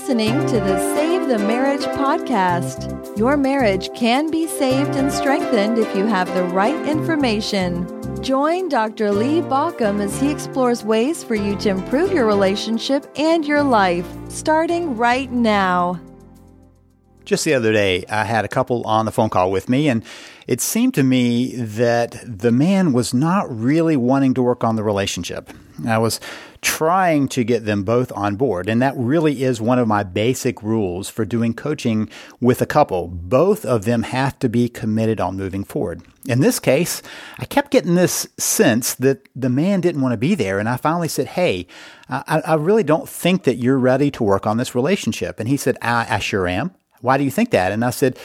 listening to the Save the Marriage podcast. Your marriage can be saved and strengthened if you have the right information. Join Dr. Lee Baucom as he explores ways for you to improve your relationship and your life, starting right now. Just the other day, I had a couple on the phone call with me, and it seemed to me that the man was not really wanting to work on the relationship. I was trying to get them both on board, and that really is one of my basic rules for doing coaching with a couple. Both of them have to be committed on moving forward. In this case, I kept getting this sense that the man didn't want to be there, and I finally said, Hey, I, I really don't think that you're ready to work on this relationship. And he said, I, I sure am. Why do you think that? And I said,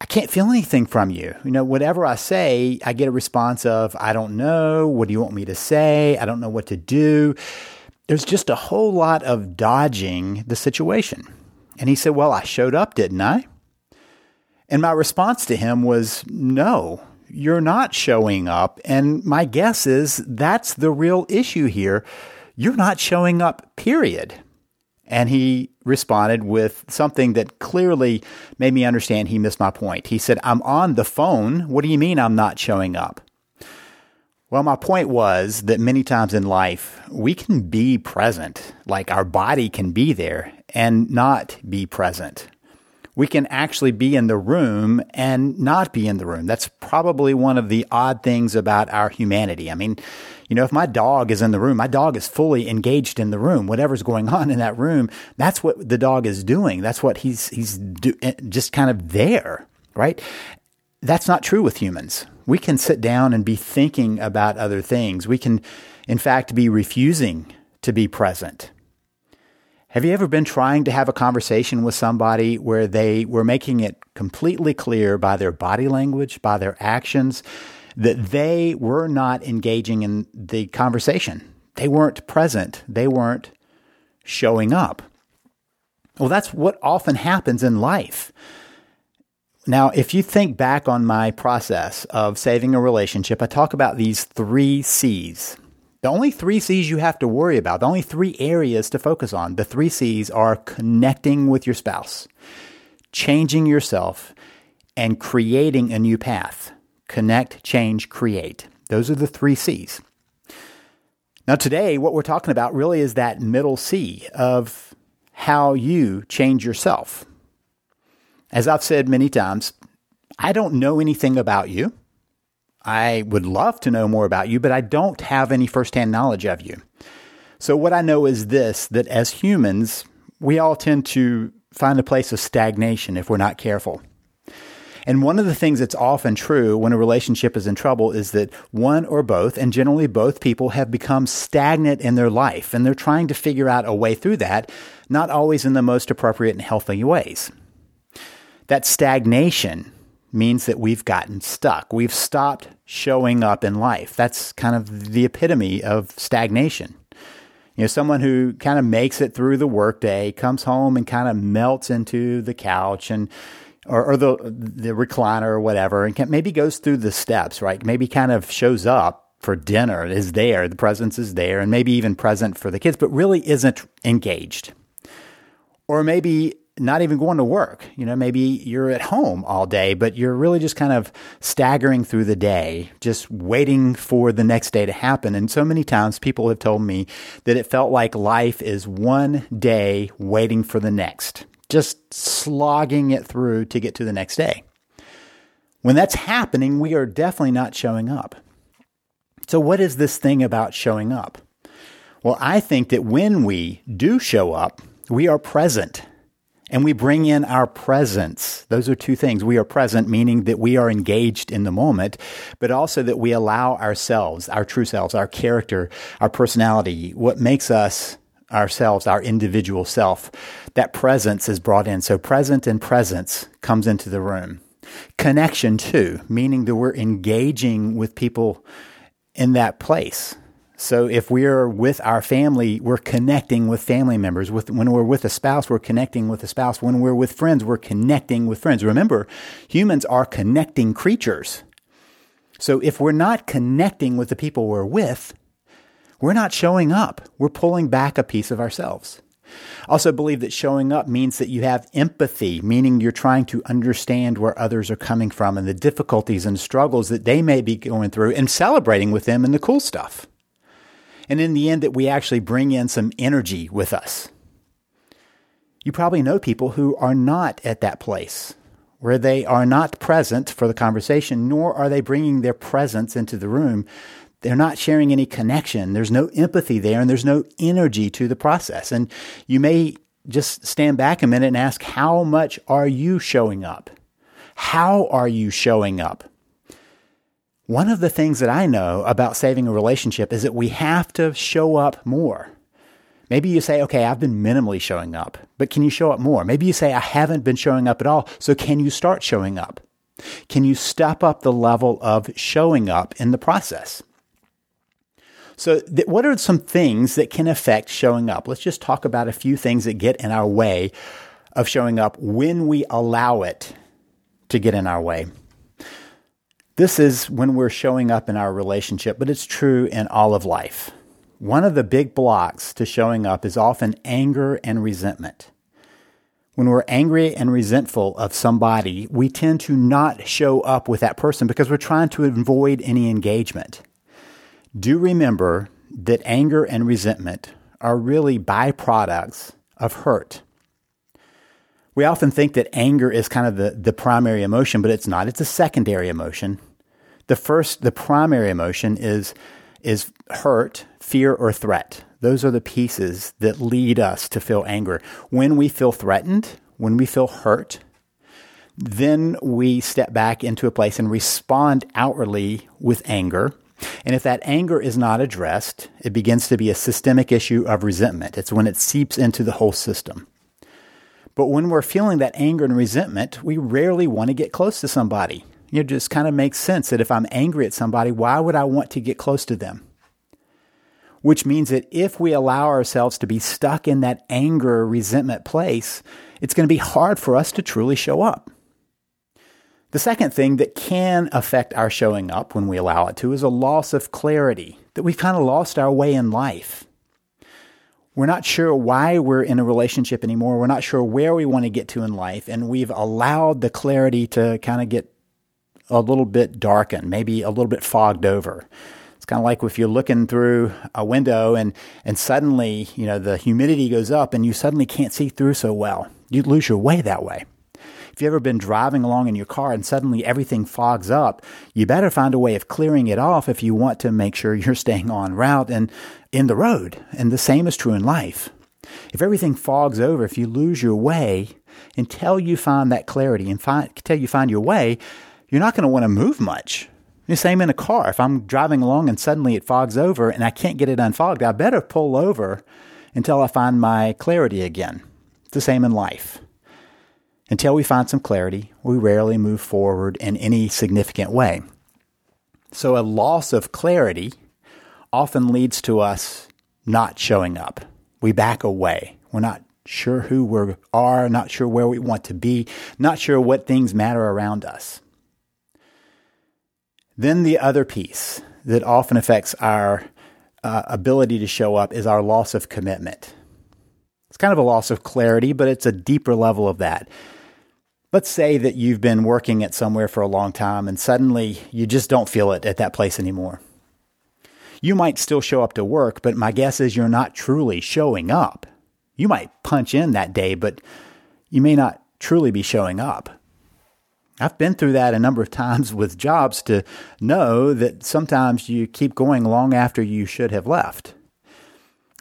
I can't feel anything from you. You know, whatever I say, I get a response of, I don't know. What do you want me to say? I don't know what to do. There's just a whole lot of dodging the situation. And he said, Well, I showed up, didn't I? And my response to him was, No, you're not showing up. And my guess is that's the real issue here. You're not showing up, period. And he responded with something that clearly made me understand he missed my point. He said, I'm on the phone. What do you mean I'm not showing up? Well, my point was that many times in life, we can be present, like our body can be there and not be present. We can actually be in the room and not be in the room. That's probably one of the odd things about our humanity. I mean, you know, if my dog is in the room, my dog is fully engaged in the room. Whatever's going on in that room, that's what the dog is doing. That's what he's he's do, eh, just kind of there, right? That's not true with humans. We can sit down and be thinking about other things. We can, in fact, be refusing to be present. Have you ever been trying to have a conversation with somebody where they were making it completely clear by their body language, by their actions, that they were not engaging in the conversation. They weren't present. They weren't showing up. Well, that's what often happens in life. Now, if you think back on my process of saving a relationship, I talk about these three C's. The only three C's you have to worry about, the only three areas to focus on, the three C's are connecting with your spouse, changing yourself, and creating a new path connect, change, create. Those are the three C's. Now, today, what we're talking about really is that middle C of how you change yourself. As I've said many times, I don't know anything about you. I would love to know more about you, but I don't have any firsthand knowledge of you. So, what I know is this that as humans, we all tend to find a place of stagnation if we're not careful. And one of the things that's often true when a relationship is in trouble is that one or both, and generally both people, have become stagnant in their life and they're trying to figure out a way through that, not always in the most appropriate and healthy ways. That stagnation means that we've gotten stuck. We've stopped showing up in life. That's kind of the epitome of stagnation. You know, someone who kind of makes it through the workday, comes home and kind of melts into the couch and or, or the the recliner or whatever, and can, maybe goes through the steps, right? Maybe kind of shows up for dinner, is there, the presence is there, and maybe even present for the kids, but really isn't engaged. Or maybe not even going to work. You know, maybe you're at home all day, but you're really just kind of staggering through the day, just waiting for the next day to happen. And so many times people have told me that it felt like life is one day waiting for the next just slogging it through to get to the next day. When that's happening, we are definitely not showing up. So, what is this thing about showing up? Well, I think that when we do show up, we are present and we bring in our presence. Those are two things. We are present, meaning that we are engaged in the moment, but also that we allow ourselves, our true selves, our character, our personality, what makes us ourselves, our individual self, that presence is brought in. So present and presence comes into the room. Connection too, meaning that we're engaging with people in that place. So if we're with our family, we're connecting with family members. With, when we're with a spouse, we're connecting with a spouse. When we're with friends, we're connecting with friends. Remember, humans are connecting creatures. So if we're not connecting with the people we're with, we're not showing up. We're pulling back a piece of ourselves. Also, believe that showing up means that you have empathy, meaning you're trying to understand where others are coming from and the difficulties and struggles that they may be going through and celebrating with them and the cool stuff. And in the end, that we actually bring in some energy with us. You probably know people who are not at that place where they are not present for the conversation, nor are they bringing their presence into the room they're not sharing any connection. There's no empathy there and there's no energy to the process. And you may just stand back a minute and ask, how much are you showing up? How are you showing up? One of the things that I know about saving a relationship is that we have to show up more. Maybe you say, okay, I've been minimally showing up, but can you show up more? Maybe you say, I haven't been showing up at all, so can you start showing up? Can you step up the level of showing up in the process? So, th- what are some things that can affect showing up? Let's just talk about a few things that get in our way of showing up when we allow it to get in our way. This is when we're showing up in our relationship, but it's true in all of life. One of the big blocks to showing up is often anger and resentment. When we're angry and resentful of somebody, we tend to not show up with that person because we're trying to avoid any engagement. Do remember that anger and resentment are really byproducts of hurt. We often think that anger is kind of the, the primary emotion, but it's not. It's a secondary emotion. The first, the primary emotion is, is hurt, fear, or threat. Those are the pieces that lead us to feel anger. When we feel threatened, when we feel hurt, then we step back into a place and respond outwardly with anger. And if that anger is not addressed, it begins to be a systemic issue of resentment. It's when it seeps into the whole system. But when we're feeling that anger and resentment, we rarely want to get close to somebody. It just kind of makes sense that if I'm angry at somebody, why would I want to get close to them? Which means that if we allow ourselves to be stuck in that anger, resentment place, it's going to be hard for us to truly show up. The second thing that can affect our showing up when we allow it to is a loss of clarity, that we've kind of lost our way in life. We're not sure why we're in a relationship anymore. We're not sure where we want to get to in life. And we've allowed the clarity to kind of get a little bit darkened, maybe a little bit fogged over. It's kind of like if you're looking through a window and, and suddenly, you know, the humidity goes up and you suddenly can't see through so well. You lose your way that way. If you've ever been driving along in your car and suddenly everything fogs up, you better find a way of clearing it off if you want to make sure you're staying on route and in the road. And the same is true in life. If everything fogs over, if you lose your way, until you find that clarity and find, until you find your way, you're not going to want to move much. The same in a car. If I'm driving along and suddenly it fogs over and I can't get it unfogged, I better pull over until I find my clarity again. It's the same in life. Until we find some clarity, we rarely move forward in any significant way. So, a loss of clarity often leads to us not showing up. We back away. We're not sure who we are, not sure where we want to be, not sure what things matter around us. Then, the other piece that often affects our uh, ability to show up is our loss of commitment. It's kind of a loss of clarity, but it's a deeper level of that. Let's say that you've been working at somewhere for a long time and suddenly you just don't feel it at that place anymore. You might still show up to work, but my guess is you're not truly showing up. You might punch in that day, but you may not truly be showing up. I've been through that a number of times with jobs to know that sometimes you keep going long after you should have left.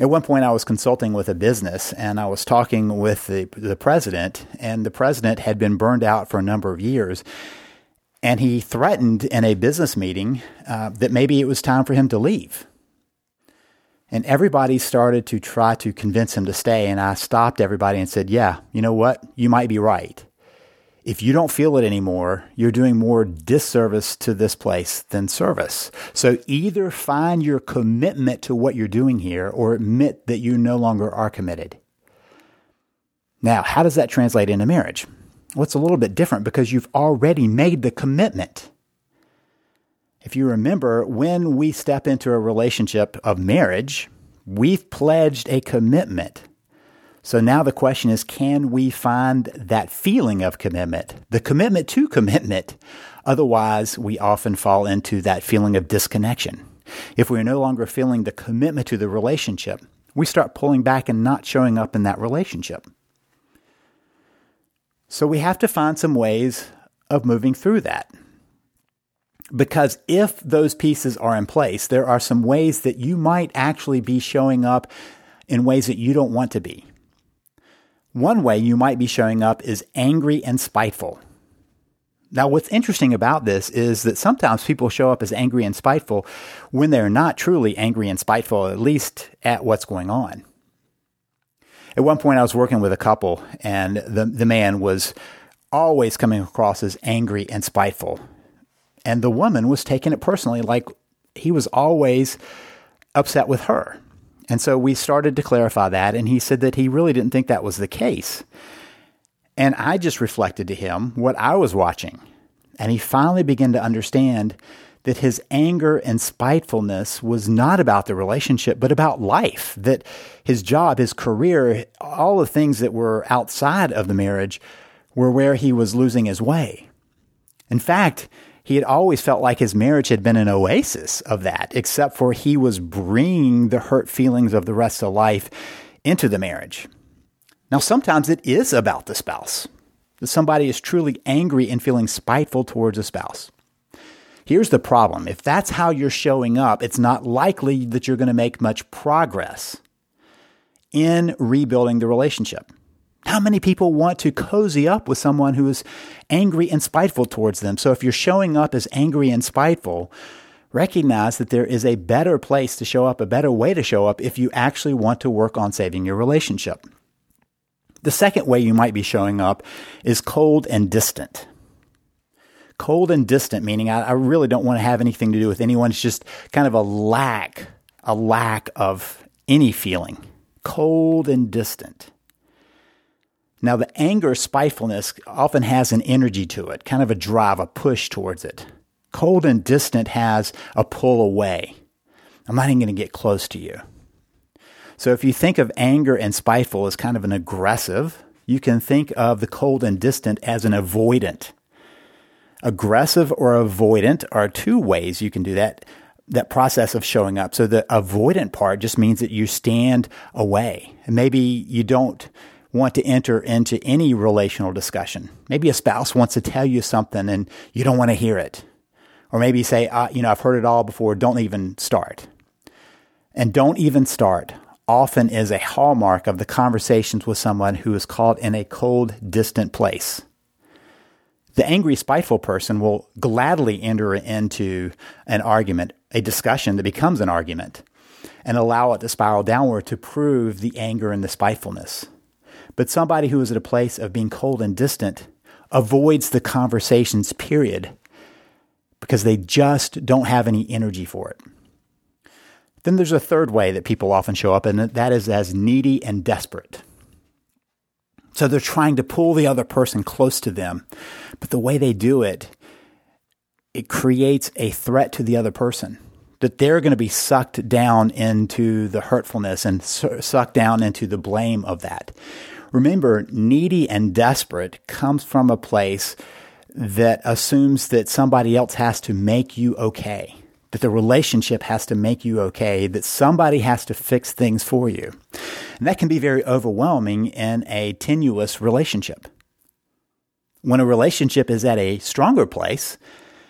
At one point, I was consulting with a business and I was talking with the, the president, and the president had been burned out for a number of years. And he threatened in a business meeting uh, that maybe it was time for him to leave. And everybody started to try to convince him to stay. And I stopped everybody and said, Yeah, you know what? You might be right if you don't feel it anymore, you're doing more disservice to this place than service. So either find your commitment to what you're doing here or admit that you no longer are committed. Now, how does that translate into marriage? Well, it's a little bit different because you've already made the commitment. If you remember, when we step into a relationship of marriage, we've pledged a commitment So now the question is can we find that feeling of commitment, the commitment to commitment? Otherwise, we often fall into that feeling of disconnection. If we're no longer feeling the commitment to the relationship, we start pulling back and not showing up in that relationship. So we have to find some ways of moving through that. Because if those pieces are in place, there are some ways that you might actually be showing up in ways that you don't want to be. One way you might be showing up is angry and spiteful. Now, what's interesting about this is that sometimes people show up as angry and spiteful when they're not truly angry and spiteful, at least at what's going on. At one point, I was working with a couple, and the, the man was always coming across as angry and spiteful. And the woman was taking it personally, like he was always upset with her. And so we started to clarify that, and he said that he really didn't think that was the case. And I just reflected to him what I was watching. And he finally began to understand that his anger and spitefulness was not about the relationship, but about life. That his job, his career, all the things that were outside of the marriage were where he was losing his way. In fact, he had always felt like his marriage had been an oasis of that, except for he was bringing the hurt feelings of the rest of life into the marriage. Now, sometimes it is about the spouse, that somebody is truly angry and feeling spiteful towards a spouse. Here's the problem if that's how you're showing up, it's not likely that you're going to make much progress in rebuilding the relationship. How many people want to cozy up with someone who is angry and spiteful towards them? So if you're showing up as angry and spiteful, recognize that there is a better place to show up, a better way to show up if you actually want to work on saving your relationship. The second way you might be showing up is cold and distant. Cold and distant, meaning I, I really don't want to have anything to do with anyone. It's just kind of a lack, a lack of any feeling. Cold and distant. Now, the anger, spitefulness often has an energy to it, kind of a drive, a push towards it. Cold and distant has a pull away. I'm not even going to get close to you. So if you think of anger and spiteful as kind of an aggressive, you can think of the cold and distant as an avoidant. Aggressive or avoidant are two ways you can do that that process of showing up. So the avoidant part just means that you stand away. And maybe you don't want to enter into any relational discussion. Maybe a spouse wants to tell you something and you don't want to hear it. Or maybe say, you know, I've heard it all before, don't even start. And don't even start often is a hallmark of the conversations with someone who is caught in a cold, distant place. The angry, spiteful person will gladly enter into an argument, a discussion that becomes an argument, and allow it to spiral downward to prove the anger and the spitefulness. But somebody who is at a place of being cold and distant avoids the conversations, period, because they just don't have any energy for it. Then there's a third way that people often show up, and that is as needy and desperate. So they're trying to pull the other person close to them, but the way they do it, it creates a threat to the other person that they're going to be sucked down into the hurtfulness and sucked down into the blame of that. Remember, needy and desperate comes from a place that assumes that somebody else has to make you okay that the relationship has to make you okay, that somebody has to fix things for you. And that can be very overwhelming in a tenuous relationship. When a relationship is at a stronger place,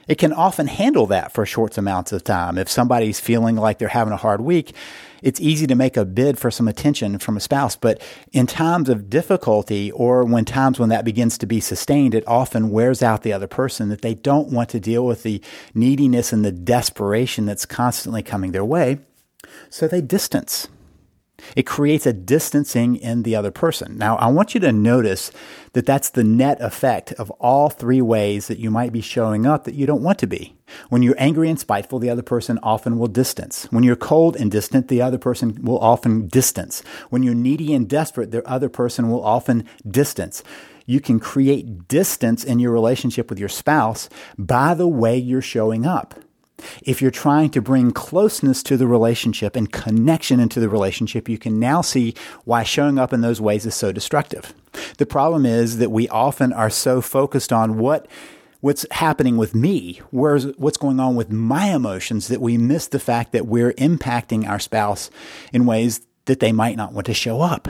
it can often handle that for short amounts of time. If somebody's feeling like they're having a hard week, it's easy to make a bid for some attention from a spouse. But in times of difficulty or when times when that begins to be sustained, it often wears out the other person that they don't want to deal with the neediness and the desperation that's constantly coming their way. So they distance. It creates a distancing in the other person. Now, I want you to notice that that's the net effect of all three ways that you might be showing up that you don't want to be. When you're angry and spiteful, the other person often will distance. When you're cold and distant, the other person will often distance. When you're needy and desperate, the other person will often distance. You can create distance in your relationship with your spouse by the way you're showing up. If you're trying to bring closeness to the relationship and connection into the relationship, you can now see why showing up in those ways is so destructive. The problem is that we often are so focused on what what's happening with me, where's what's going on with my emotions that we miss the fact that we're impacting our spouse in ways that they might not want to show up.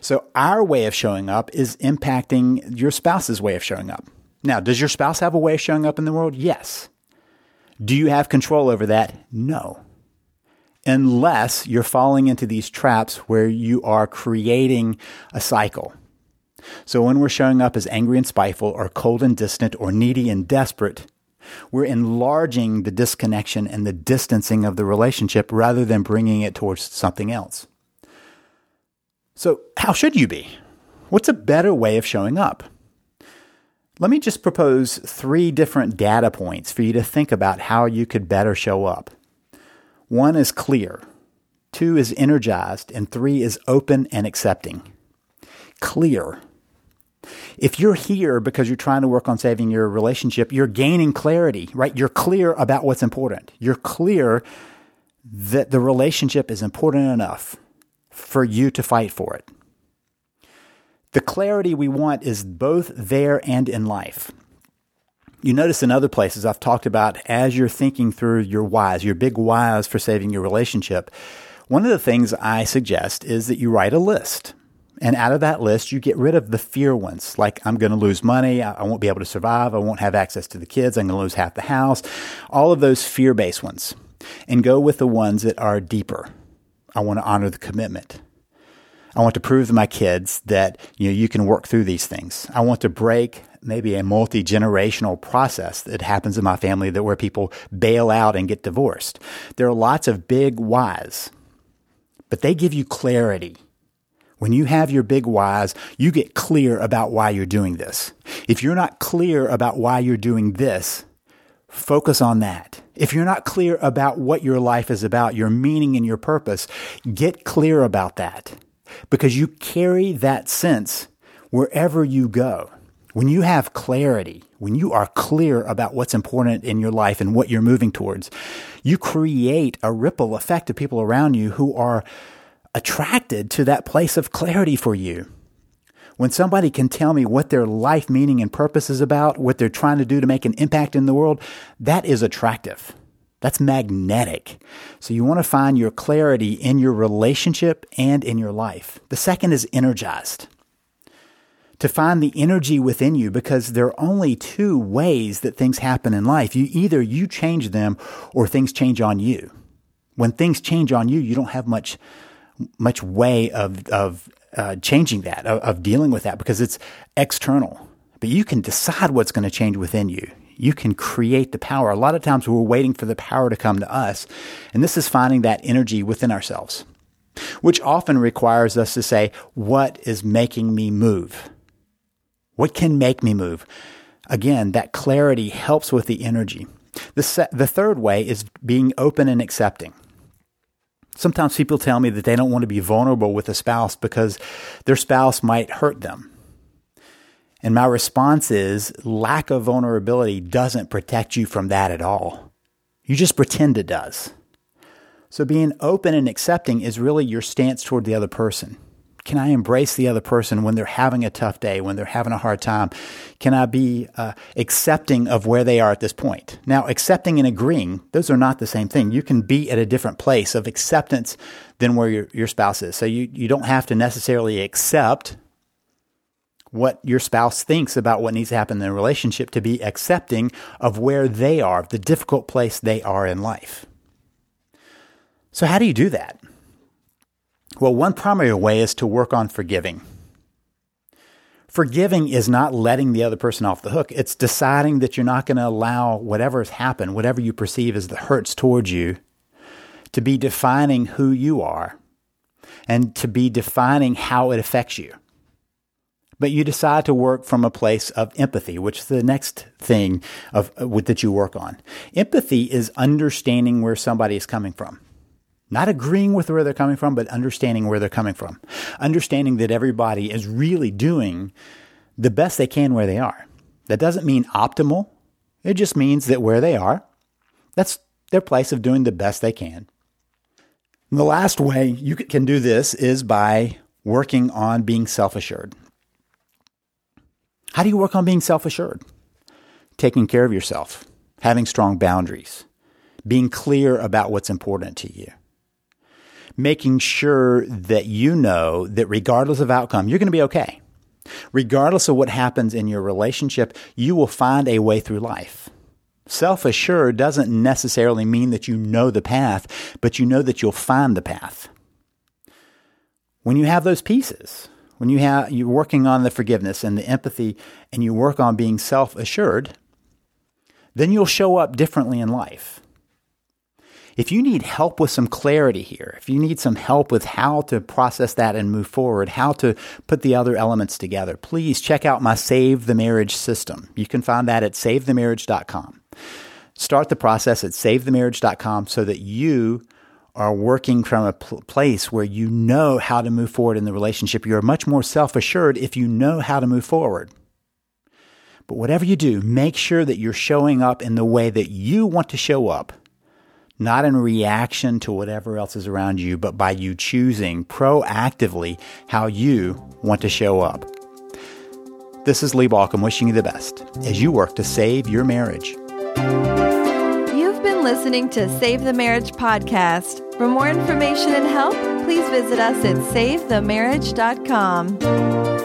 So our way of showing up is impacting your spouse's way of showing up. Now, does your spouse have a way of showing up in the world? Yes. Do you have control over that? No. Unless you're falling into these traps where you are creating a cycle. So when we're showing up as angry and spiteful, or cold and distant, or needy and desperate, we're enlarging the disconnection and the distancing of the relationship rather than bringing it towards something else. So, how should you be? What's a better way of showing up? Let me just propose three different data points for you to think about how you could better show up. One is clear, two is energized, and three is open and accepting. Clear. If you're here because you're trying to work on saving your relationship, you're gaining clarity, right? You're clear about what's important. You're clear that the relationship is important enough for you to fight for it. The clarity we want is both there and in life. You notice in other places I've talked about as you're thinking through your whys, your big whys for saving your relationship. One of the things I suggest is that you write a list. And out of that list, you get rid of the fear ones, like I'm going to lose money, I won't be able to survive, I won't have access to the kids, I'm going to lose half the house, all of those fear based ones. And go with the ones that are deeper. I want to honor the commitment. I want to prove to my kids that you know you can work through these things. I want to break maybe a multi generational process that happens in my family that where people bail out and get divorced. There are lots of big whys, but they give you clarity. When you have your big whys, you get clear about why you're doing this. If you're not clear about why you're doing this, focus on that. If you're not clear about what your life is about, your meaning and your purpose, get clear about that because you carry that sense wherever you go. When you have clarity, when you are clear about what's important in your life and what you're moving towards, you create a ripple effect of people around you who are attracted to that place of clarity for you. When somebody can tell me what their life meaning and purpose is about, what they're trying to do to make an impact in the world, that is attractive. That's magnetic. So you want to find your clarity in your relationship and in your life. The second is energized. To find the energy within you because there are only two ways that things happen in life. You either you change them or things change on you. When things change on you, you don't have much much way of of uh, changing that, of, of dealing with that because it's external. But you can decide what's going to change within you you can create the power. A lot of times we're waiting for the power to come to us. And this is finding that energy within ourselves, which often requires us to say, what is making me move? What can make me move? Again, that clarity helps with the energy. The, se- the third way is being open and accepting. Sometimes people tell me that they don't want to be vulnerable with a spouse because their spouse might hurt them. And my response is lack of vulnerability doesn't protect you from that at all. You just pretend it does. So being open and accepting is really your stance toward the other person. Can I embrace the other person when they're having a tough day, when they're having a hard time? Can I be uh, accepting of where they are at this point? Now, accepting and agreeing, those are not the same thing. You can be at a different place of acceptance than where your, your spouse is. So you, you don't have to necessarily accept what your spouse thinks about what needs to happen in the relationship to be accepting of where they are, the difficult place they are in life. So, how do you do that? Well, one primary way is to work on forgiving. Forgiving is not letting the other person off the hook. It's deciding that you're not going to allow whatever's happened, whatever you perceive as the hurts towards you, to be defining who you are and to be defining how it affects you but you decide to work from a place of empathy, which is the next thing of uh, that you work on. Empathy is understanding where somebody is coming from. Not agreeing with where they're coming from, but understanding where they're coming from. Understanding that everybody is really doing the best they can where they are. That doesn't mean optimal. It just means that where they are, That's their place of doing the best they can. And the last way you can do this is by working on being self assured. How do you work on being self assured? Taking care of yourself, having strong boundaries, being clear about what's important to you, making sure that you know that regardless of outcome, you're going to be okay. Regardless of what happens in your relationship, you will find a way through life. Self assured doesn't necessarily mean that you know the path, but you know that you'll find the path. When you have those pieces, when you have you're working on the forgiveness and the empathy and you work on being self-assured, then you'll show up differently in life. If you need help with some clarity here, if you need some help with how to process that and move forward, how to put the other elements together, please check out my Save the Marriage system. You can find that at savethemarriage.com. Start the process at savethemarriage.com so that you are working from a pl- place where you know how to move forward in the relationship. You're much more self assured if you know how to move forward. But whatever you do, make sure that you're showing up in the way that you want to show up, not in reaction to whatever else is around you, but by you choosing proactively how you want to show up. This is Lee Baucom wishing you the best as you work to save your marriage listening to Save the Marriage podcast. For more information and help, please visit us at savethemarriage.com.